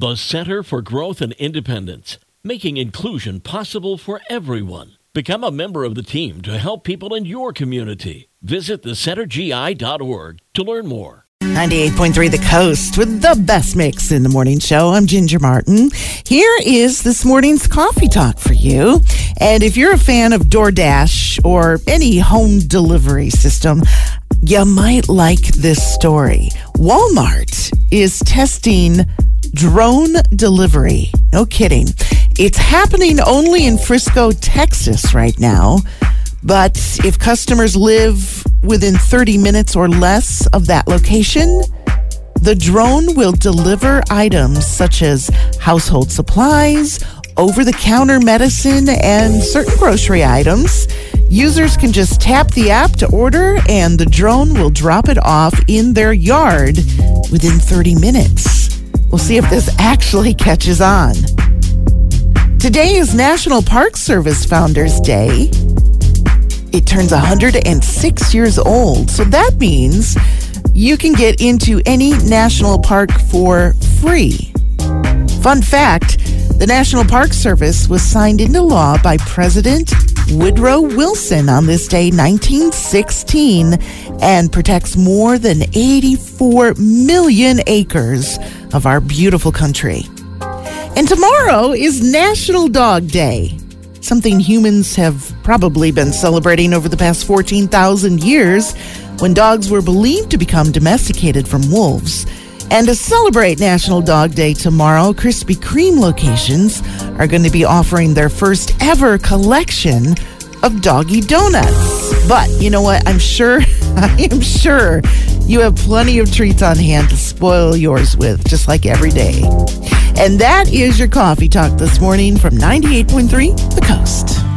The Center for Growth and Independence, making inclusion possible for everyone. Become a member of the team to help people in your community. Visit thecentergi.org to learn more. 98.3 The Coast with the best mix in the morning show. I'm Ginger Martin. Here is this morning's coffee talk for you. And if you're a fan of DoorDash or any home delivery system, you might like this story. Walmart is testing drone delivery. No kidding. It's happening only in Frisco, Texas right now. But if customers live within 30 minutes or less of that location, the drone will deliver items such as household supplies, over the counter medicine, and certain grocery items. Users can just tap the app to order, and the drone will drop it off in their yard within 30 minutes. We'll see if this actually catches on. Today is National Park Service Founders Day. It turns 106 years old, so that means you can get into any national park for free. Fun fact the National Park Service was signed into law by President Woodrow Wilson on this day, 1916, and protects more than 84 million acres of our beautiful country. And tomorrow is National Dog Day, something humans have probably been celebrating over the past 14,000 years when dogs were believed to become domesticated from wolves. And to celebrate National Dog Day tomorrow, Krispy Kreme locations are going to be offering their first ever collection of doggy donuts. But you know what? I'm sure, I am sure you have plenty of treats on hand spoil yours with, just like every day. And that is your coffee talk this morning from 98.3 The Coast.